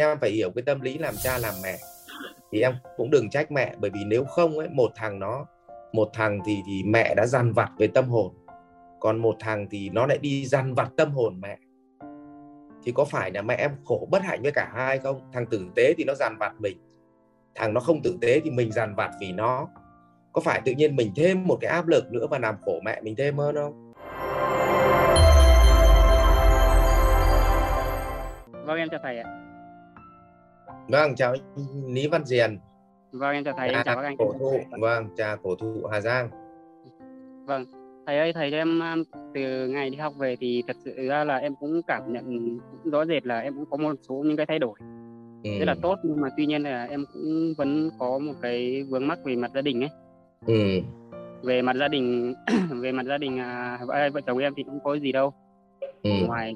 em phải hiểu cái tâm lý làm cha làm mẹ. Thì em cũng đừng trách mẹ, bởi vì nếu không ấy, một thằng nó, một thằng thì thì mẹ đã dằn vặt về tâm hồn. Còn một thằng thì nó lại đi dằn vặt tâm hồn mẹ. Thì có phải là mẹ em khổ bất hạnh với cả hai không? Thằng tử tế thì nó dằn vặt mình. Thằng nó không tử tế thì mình dằn vặt vì nó. Có phải tự nhiên mình thêm một cái áp lực nữa và làm khổ mẹ mình thêm hơn không? Vâng em chào thầy ạ vâng chào lý văn diền. Vâng em chào thầy em chào các anh cổ thụ. Vâng chào cổ thụ hà giang. Vâng thầy ơi thầy cho em từ ngày đi học về thì thật sự ra là em cũng cảm nhận cũng rõ rệt là em cũng có một số những cái thay đổi. Ừ. rất là tốt nhưng mà tuy nhiên là em cũng vẫn có một cái vướng mắc về mặt gia đình ấy. Ừ. về mặt gia đình về mặt gia đình à, vợ chồng em thì cũng có gì đâu. Ừ. ngoài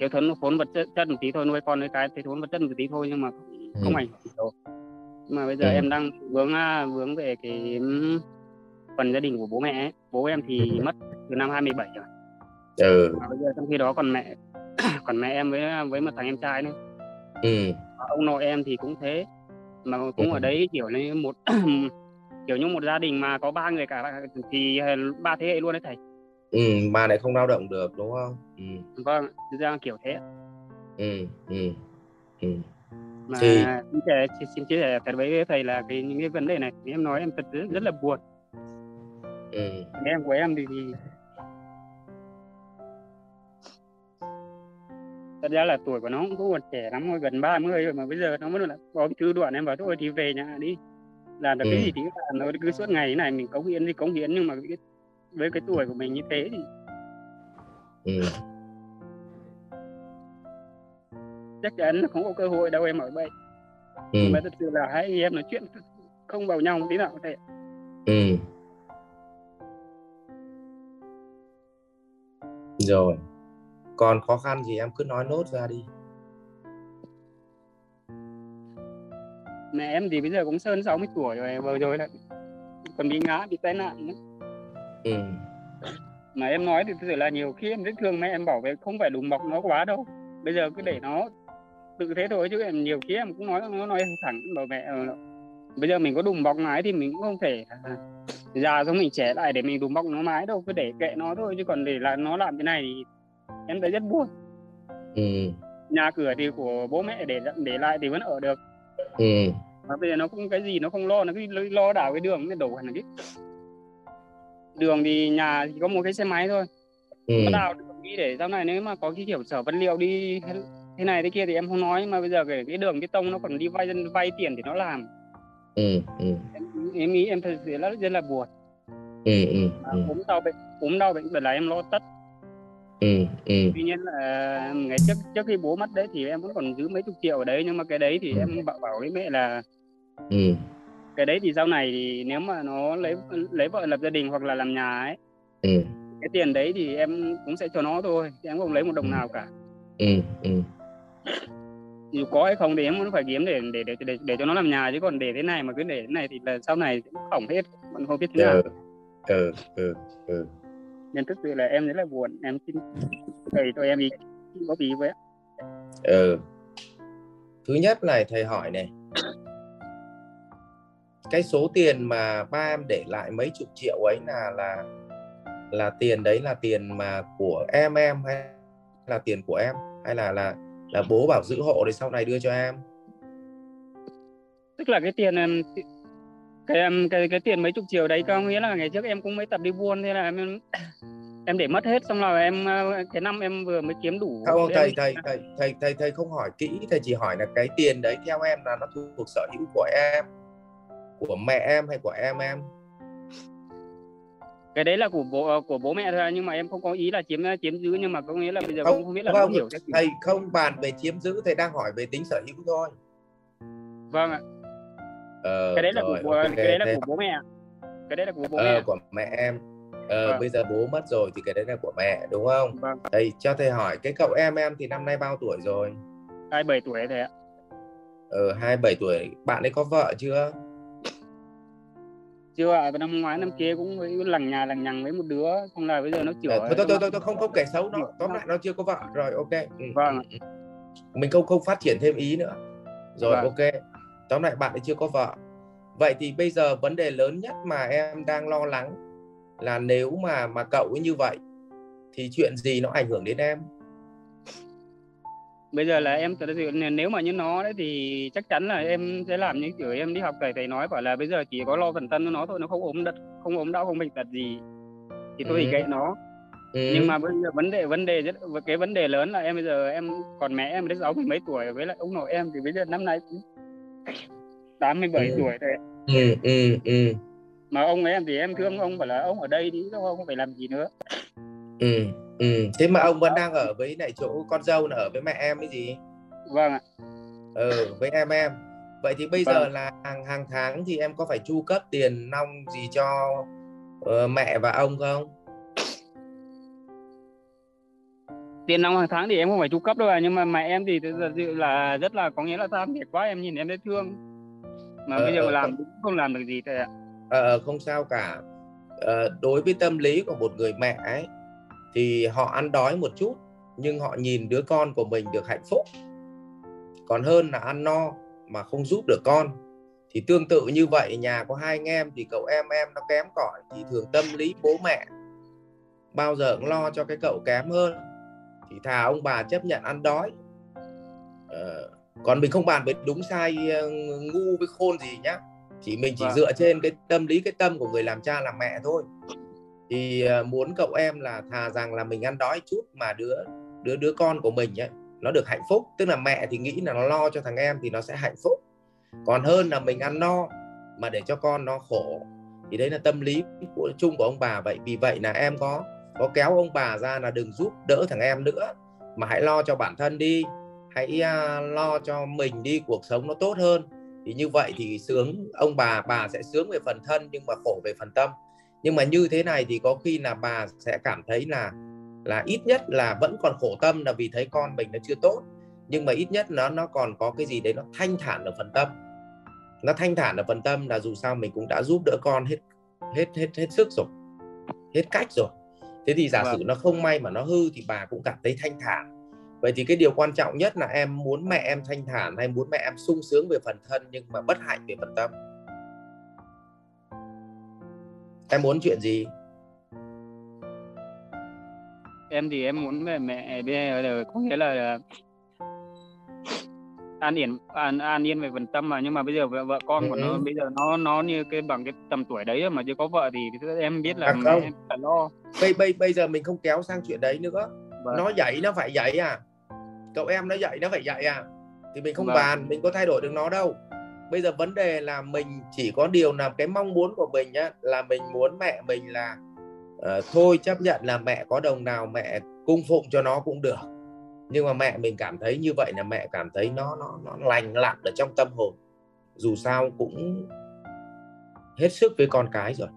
thiếu thốn thốn vật chất, chất một tí thôi nuôi con nuôi cái thiếu thốn vật chất một tí thôi nhưng mà không ừ. ảnh hưởng mà bây giờ ừ. em đang vướng vướng về cái phần gia đình của bố mẹ ấy. bố em thì ừ. mất từ năm 27 rồi ừ. bây giờ trong khi đó còn mẹ còn mẹ em với với một thằng em trai nữa ừ. ông nội em thì cũng thế mà cũng ừ. ở đấy kiểu như một kiểu như một gia đình mà có ba người cả thì ba thế hệ luôn đấy thầy ừ mà lại không lao động được đúng không ừ. vâng ra kiểu thế ừ ừ ừ mà thì... xin, chia, xin chia sẻ thật với thầy là cái những cái vấn đề này em nói em thật rất, rất là buồn ừ. em của em thì, thì thật ra là tuổi của nó cũng còn trẻ lắm thôi gần 30 rồi mà bây giờ nó mới là có thứ đoạn em bảo thôi thì về nhà đi làm được ừ. cái gì thì làm nó cứ suốt ngày thế này mình cống hiến thì cống hiến nhưng mà cái, với cái tuổi của mình như thế thì ừ. Chắc chắn là không có cơ hội đâu em ở đây ừ. mà thật sự là hai anh em nói chuyện không vào nhau một tí nào có thể ừ. rồi còn khó khăn gì em cứ nói nốt ra đi mẹ em thì bây giờ cũng sơn 60 tuổi rồi vừa rồi là còn bị ngã bị tai nạn nữa ừ. mà em nói thì thực sự là nhiều khi em rất thương mẹ em bảo vệ không phải đùm bọc nó quá đâu bây giờ cứ để nó tự thế thôi chứ em nhiều khi em cũng nói nó nói thẳng bảo mẹ ờ, bây giờ mình có đùm bọc mái thì mình cũng không thể già giống mình trẻ lại để mình đùm bọc nó mái đâu cứ để kệ nó thôi chứ còn để là nó làm cái này thì em thấy rất buồn ừ. nhà cửa thì của bố mẹ để để lại thì vẫn ở được ừ. mà bây giờ nó không cái gì nó không lo nó cứ lo đảo cái đường cái đổ hẳn cái đường thì nhà chỉ có một cái xe máy thôi ừ. nó đào đi để sau này nếu mà có cái kiểu chở vật liệu đi thế này thế kia thì em không nói mà bây giờ cái, cái đường cái tông nó còn đi vay dân vay tiền thì nó làm ừ, ừ. Em, em nghĩ em thật sự rất, rất là buồn ừ, ừ, ừ. ốm đau bệnh ốm đau bệnh tật là em lo tất ừ, ừ. tuy nhiên là ngày trước trước khi bố mất đấy thì em vẫn còn giữ mấy chục triệu ở đấy nhưng mà cái đấy thì ừ. em bảo bảo với mẹ là ừ. cái đấy thì sau này thì nếu mà nó lấy lấy vợ lập gia đình hoặc là làm nhà ấy ừ. cái tiền đấy thì em cũng sẽ cho nó thôi em không lấy một đồng ừ. nào cả ừ. Ừ dù có hay không thì em vẫn phải kiếm để để để để, để cho nó làm nhà chứ còn để thế này mà cứ để thế này thì là sau này cũng hỏng hết vẫn không biết thế nào. Ừ ừ ừ nên thực sự là em rất là buồn em xin thầy cho em ý có gì với ừ. Thứ nhất này thầy hỏi này. Cái số tiền mà ba em để lại mấy chục triệu ấy là là là tiền đấy là tiền mà của em em hay là tiền của em? Hay là là là bố bảo giữ hộ để sau này đưa cho em. Tức là cái tiền em cái em cái cái tiền mấy chục triệu đấy có nghĩa là ngày trước em cũng mới tập đi buôn thế là em em để mất hết xong rồi em cái năm em vừa mới kiếm đủ không thầy, em... thầy thầy thầy thầy thầy không hỏi kỹ thầy chỉ hỏi là cái tiền đấy theo em là nó thuộc sở hữu của em của mẹ em hay của em em cái đấy là của bố của bố mẹ thôi nhưng mà em không có ý là chiếm chiếm giữ nhưng mà có nghĩa là bây giờ không, không biết là không, hiểu cái thầy không bàn về chiếm giữ thầy đang hỏi về tính sở hữu thôi. Vâng ạ. Ờ, cái đấy là rồi, của okay, cái đấy là của bố mẹ cái đấy là của bố ờ, mẹ của mẹ em. Ờ, vâng. bây giờ bố mất rồi thì cái đấy là của mẹ đúng không? Vâng. thầy cho thầy hỏi cái cậu em em thì năm nay bao tuổi rồi? 27 tuổi thầy ạ. Ờ 27 tuổi. Bạn ấy có vợ chưa chưa ạ à, năm ngoái năm kia cũng lằng nhà lằng nhằng với một đứa không là bây giờ nó chửi ờ, thôi, thôi, thôi, thôi, không không kể xấu nó tóm lại nó chưa có vợ. Rồi ok. Ừ, vâng ừ, ừ. mình không không phát triển thêm ý nữa. Rồi vâng. ok. Tóm lại bạn ấy chưa có vợ. Vậy thì bây giờ vấn đề lớn nhất mà em đang lo lắng là nếu mà mà cậu ấy như vậy thì chuyện gì nó ảnh hưởng đến em bây giờ là em thật sự nếu mà như nó đấy thì chắc chắn là em sẽ làm như kiểu em đi học thầy thầy nói bảo là bây giờ chỉ có lo phần thân cho nó thôi nó không ốm đất không ốm đau không bệnh tật gì thì tôi ừ. thì kệ nó ừ. nhưng mà bây giờ vấn đề vấn đề rất cái vấn đề lớn là em bây giờ em còn mẹ em đến sáu mươi mấy tuổi với lại ông nội em thì bây giờ năm nay tám mươi bảy ừ. tuổi rồi ừ, ừ, ừ. mà ông ấy em thì em thương ông bảo là ông ở đây đi không phải làm gì nữa ừ ừ thế mà ông vẫn đang ở với lại chỗ con dâu là ở với mẹ em cái gì? Vâng ạ. Ừ với em em. Vậy thì bây vâng. giờ là hàng hàng tháng thì em có phải chu cấp tiền nong gì cho uh, mẹ và ông không? Tiền nong hàng tháng thì em không phải chu cấp đâu à nhưng mà mẹ em thì thật sự là rất là có nghĩa là tham thiệt quá em nhìn em thấy thương. Mà ờ, bây giờ ờ, làm cũng không làm được gì thôi ạ. Ờ, không sao cả. Ờ, đối với tâm lý của một người mẹ ấy thì họ ăn đói một chút nhưng họ nhìn đứa con của mình được hạnh phúc. Còn hơn là ăn no mà không giúp được con. Thì tương tự như vậy nhà có hai anh em thì cậu em em nó kém cỏi thì thường tâm lý bố mẹ. Bao giờ cũng lo cho cái cậu kém hơn. Thì thà ông bà chấp nhận ăn đói. Ờ, còn mình không bàn về đúng sai ờ, ngu với khôn gì nhá. Chỉ mình chỉ vâng. dựa trên cái tâm lý cái tâm của người làm cha làm mẹ thôi thì ờ, muốn cậu em là thà rằng là mình ăn đói chút mà đứa đứa đứa con của mình ấy nó được hạnh phúc. Tức là mẹ thì nghĩ là nó lo cho thằng em thì nó sẽ hạnh phúc. Còn hơn là mình ăn no mà để cho con nó khổ. Thì đấy là tâm lý của chung của ông bà vậy. Vì vậy là em có có kéo ông bà ra là đừng giúp đỡ thằng em nữa. Mà hãy lo cho bản thân đi. Hãy uh, lo cho mình đi cuộc sống nó tốt hơn. Thì như vậy thì sướng ông bà bà sẽ sướng về phần thân nhưng mà khổ về phần tâm nhưng mà như thế này thì có khi là bà sẽ cảm thấy là là ít nhất là vẫn còn khổ tâm là vì thấy con mình nó chưa tốt. Nhưng mà ít nhất nó nó còn có cái gì đấy nó thanh thản ở phần tâm. Nó thanh thản ở phần tâm là dù sao mình cũng đã giúp đỡ con hết hết hết hết sức rồi hết cách rồi. Thế thì giả vâng. sử nó không may mà nó hư thì bà cũng cảm thấy thanh thản. Vậy thì cái điều quan trọng nhất là em muốn mẹ em thanh thản hay muốn mẹ em sung sướng về phần thân nhưng mà bất hạnh về phần tâm em muốn chuyện gì em thì em muốn về mẹ bây giờ có nghĩa là an yên an an yên về phần tâm mà nhưng mà bây giờ vợ, vợ con của ừ. nó bây giờ nó nó như cái bằng cái tầm tuổi đấy mà chưa có vợ thì em biết là à, không. em phải lo bây bây bây giờ mình không kéo sang chuyện đấy nữa vâng. nó dạy nó phải dạy à cậu em nó dạy nó phải dạy à thì mình không vâng. bàn mình có thay đổi được nó đâu bây giờ vấn đề là mình chỉ có điều là cái mong muốn của mình nhá là mình muốn mẹ mình là uh, thôi chấp nhận là mẹ có đồng nào mẹ cung phụng cho nó cũng được. Nhưng mà mẹ mình cảm thấy như vậy là mẹ cảm thấy nó nó nó lành lặn ở trong tâm hồn. Dù sao cũng hết sức với con cái rồi.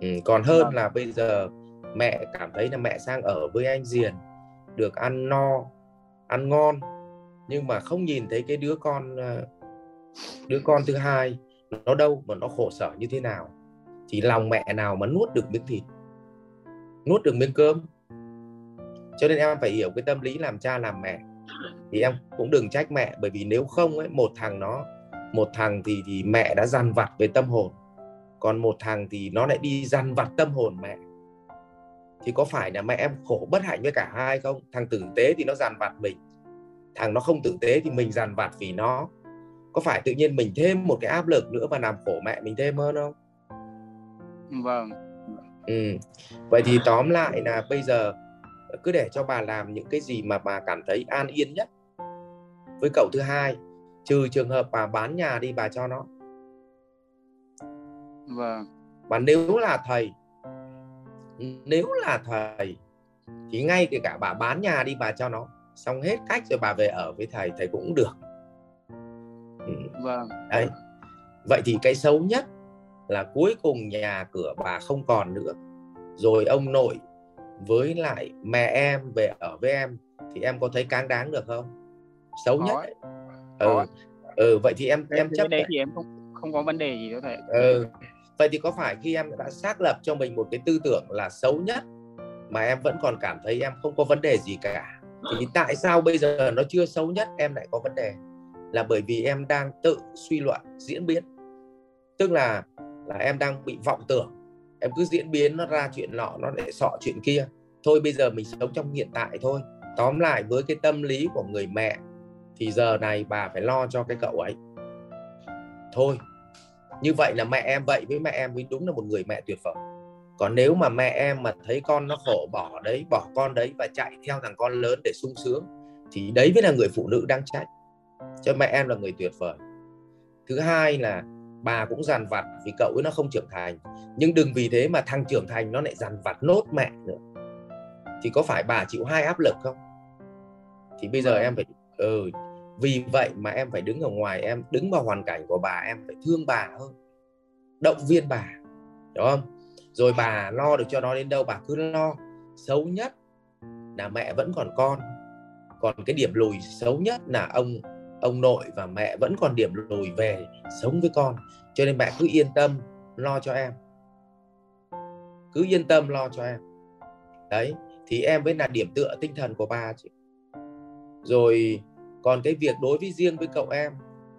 Ừ, còn hơn vâng. là bây giờ mẹ cảm thấy là mẹ sang ở với anh Diền được ăn no ăn ngon nhưng mà không nhìn thấy cái đứa con ờ, đứa con thứ hai, nó đâu mà nó khổ sở như thế nào? Thì lòng mẹ nào mà nuốt được miếng thịt? Nuốt được miếng cơm? Cho nên em phải hiểu cái tâm lý làm cha làm mẹ. Thì em cũng đừng trách mẹ, bởi vì nếu không ấy, một thằng nó, một thằng thì thì mẹ đã dằn vặt về tâm hồn. Còn một thằng thì nó lại đi dằn vặt tâm hồn mẹ. Thì có phải là mẹ em khổ bất hạnh với cả hai không? Thằng tử tế thì nó dằn vặt mình. Thằng nó không tử tế thì mình dằn vặt vì nó có phải tự nhiên mình thêm một cái áp lực nữa và làm khổ mẹ mình thêm hơn không vâng ừ. vậy thì tóm lại là bây giờ cứ để cho bà làm những cái gì mà bà cảm thấy an yên nhất với cậu thứ hai trừ trường hợp bà bán nhà đi bà cho nó vâng và nếu là thầy nếu là thầy thì ngay kể cả bà bán nhà đi bà cho nó xong hết cách rồi bà về ở với thầy thầy cũng được. Vâng. Đấy. Vậy thì cái xấu nhất là cuối cùng nhà cửa bà không còn nữa. Rồi ông nội với lại mẹ em về ở với em thì em có thấy cáng đáng được không? Xấu nhất ấy. ừ. Ừ vậy thì em em chấp đây thì em không không có vấn đề gì đâu thầy. Ừ. Vậy thì có phải khi em đã xác lập cho mình một cái tư tưởng là xấu nhất mà em vẫn còn cảm thấy em không có vấn đề gì cả thì tại sao bây giờ nó chưa xấu nhất em lại có vấn đề là bởi vì em đang tự suy luận diễn biến. Tức là là em đang bị vọng tưởng. Em cứ diễn biến nó ra chuyện nọ, nó lại sọ chuyện kia. Thôi bây giờ mình sống trong hiện tại thôi. Tóm lại với cái tâm lý của người mẹ, thì giờ này bà phải lo cho cái cậu ấy. Thôi, như vậy là mẹ em vậy, với mẹ em mới đúng là một người mẹ tuyệt vời. Còn nếu mà mẹ em mà thấy con nó khổ bỏ đấy, bỏ con đấy và chạy theo thằng con lớn để sung sướng, thì đấy mới là người phụ nữ đang trách cho mẹ em là người tuyệt vời. Thứ hai là bà cũng dằn vặt vì cậu ấy nó không trưởng thành. Nhưng đừng vì thế mà thằng trưởng thành nó lại dằn vặt nốt mẹ nữa. Thì có phải bà chịu hai áp lực không? Thì bây giờ vâng. em phải ừ vì vậy mà em phải đứng ở ngoài em đứng vào hoàn cảnh của bà em phải thương bà hơn. Động viên bà đúng không? Rồi bà lo được cho nó đến đâu bà cứ lo. Xấu nhất là mẹ vẫn còn con. Còn cái điểm lùi xấu nhất là ông ông nội và mẹ vẫn còn điểm lùi về sống với con cho nên mẹ cứ yên tâm lo cho em. Cứ yên tâm lo cho em. Đấy thì em mới là điểm tựa tinh thần của bà chị. Rồi còn cái việc đối với riêng với cậu em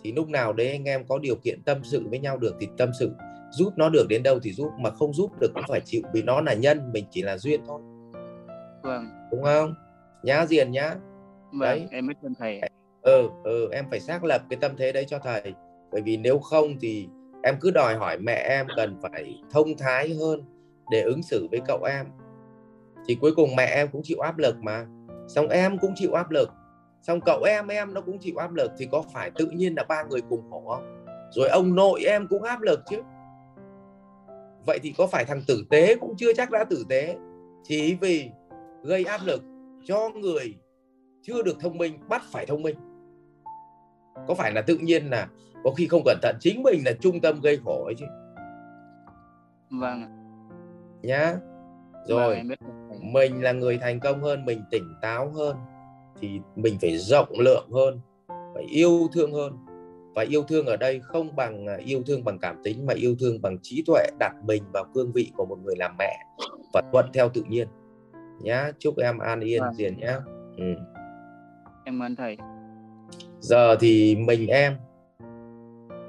thì lúc nào đấy anh em có điều kiện tâm sự với nhau được thì tâm sự. Giúp nó được đến đâu thì giúp mà không giúp được cũng phải chịu vì nó là nhân mình chỉ là duyên thôi. Vâng. Đúng không? Nhá diền nhá. Vâng đấy. em biết ơn thầy ừ ừ em phải xác lập cái tâm thế đấy cho thầy. Bởi vì nếu không thì em cứ đòi hỏi mẹ em cần phải thông thái hơn để ứng xử với cậu em. Thì cuối cùng mẹ em cũng chịu áp lực mà. Xong em cũng chịu áp lực. Xong cậu em em nó cũng chịu áp lực thì có phải tự nhiên là ba người cùng khổ không? Rồi ông nội em cũng áp lực chứ. Vậy thì có phải thằng tử tế cũng chưa chắc đã tử tế? Chỉ vì gây áp lực cho người chưa được thông minh bắt phải thông minh có phải là tự nhiên là có khi không cẩn thận chính mình là trung tâm gây khổ ấy chứ? Vâng nhá. Rồi. Vâng, mình là người thành công hơn mình tỉnh táo hơn thì mình phải rộng lượng hơn phải yêu thương hơn. Và yêu thương ở đây không bằng à, yêu thương bằng cảm tính mà yêu thương bằng trí tuệ đặt mình vào cương vị của một người làm mẹ và thuận theo tự nhiên. Nhá chúc em an yên vâng. diền nhá. Ừ. em ơn thầy giờ thì mình em,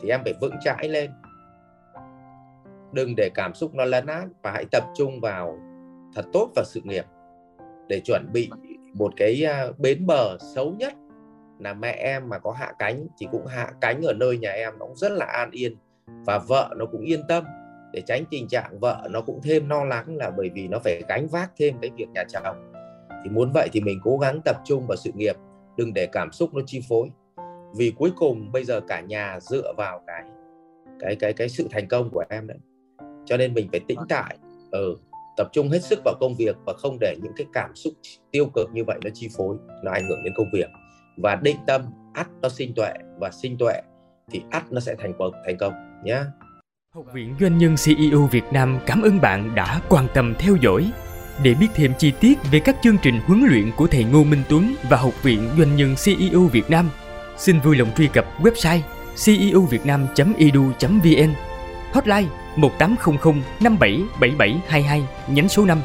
thì em phải vững chãi lên. Đừng để cảm xúc nó lấn át và hãy tập trung vào thật tốt vào sự nghiệp để chuẩn bị một cái à, bến bờ xấu nhất là mẹ em mà có hạ cánh, thì cũng hạ cánh ở nơi nhà em nó cũng rất là an yên và vợ nó cũng yên tâm. Để tránh tình trạng vợ nó cũng thêm lo lắng là bởi vì nó phải gánh vác thêm cái việc nhà chồng. Thì muốn vậy thì mình cố gắng tập trung vào sự nghiệp, đừng để cảm xúc nó chi phối vì cuối cùng bây giờ cả nhà dựa vào cái cái cái cái sự thành công của em đấy cho nên mình phải tĩnh vâng. tại ừ, tập trung hết sức vào công việc và không để những cái cảm xúc tiêu cực như vậy nó chi phối nó ảnh hưởng đến công việc và định tâm ắt nó sinh tuệ và sinh tuệ thì ắt nó sẽ thành công thành công nhé Học viện Doanh nhân CEO Việt Nam cảm ơn bạn đã quan tâm theo dõi. Để biết thêm chi tiết về các chương trình huấn luyện của thầy Ngô Minh Tuấn và Học viện Doanh nhân CEO Việt Nam, xin vui lòng truy cập website ceuvietnam.edu.vn Hotline 1800 577722 nhánh số 5